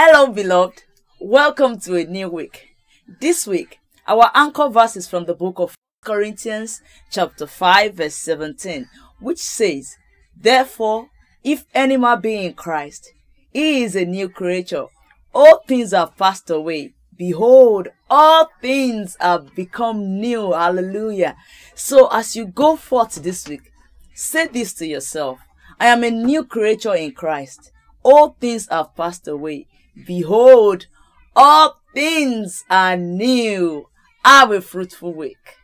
Hello, beloved. Welcome to a new week. This week, our anchor verse is from the book of Corinthians, chapter 5, verse 17, which says, Therefore, if any man be in Christ, he is a new creature. All things have passed away. Behold, all things have become new. Hallelujah. So as you go forth this week, say this to yourself. I am a new creature in Christ. All things have passed away. Behold, all things are new. Have a fruitful week.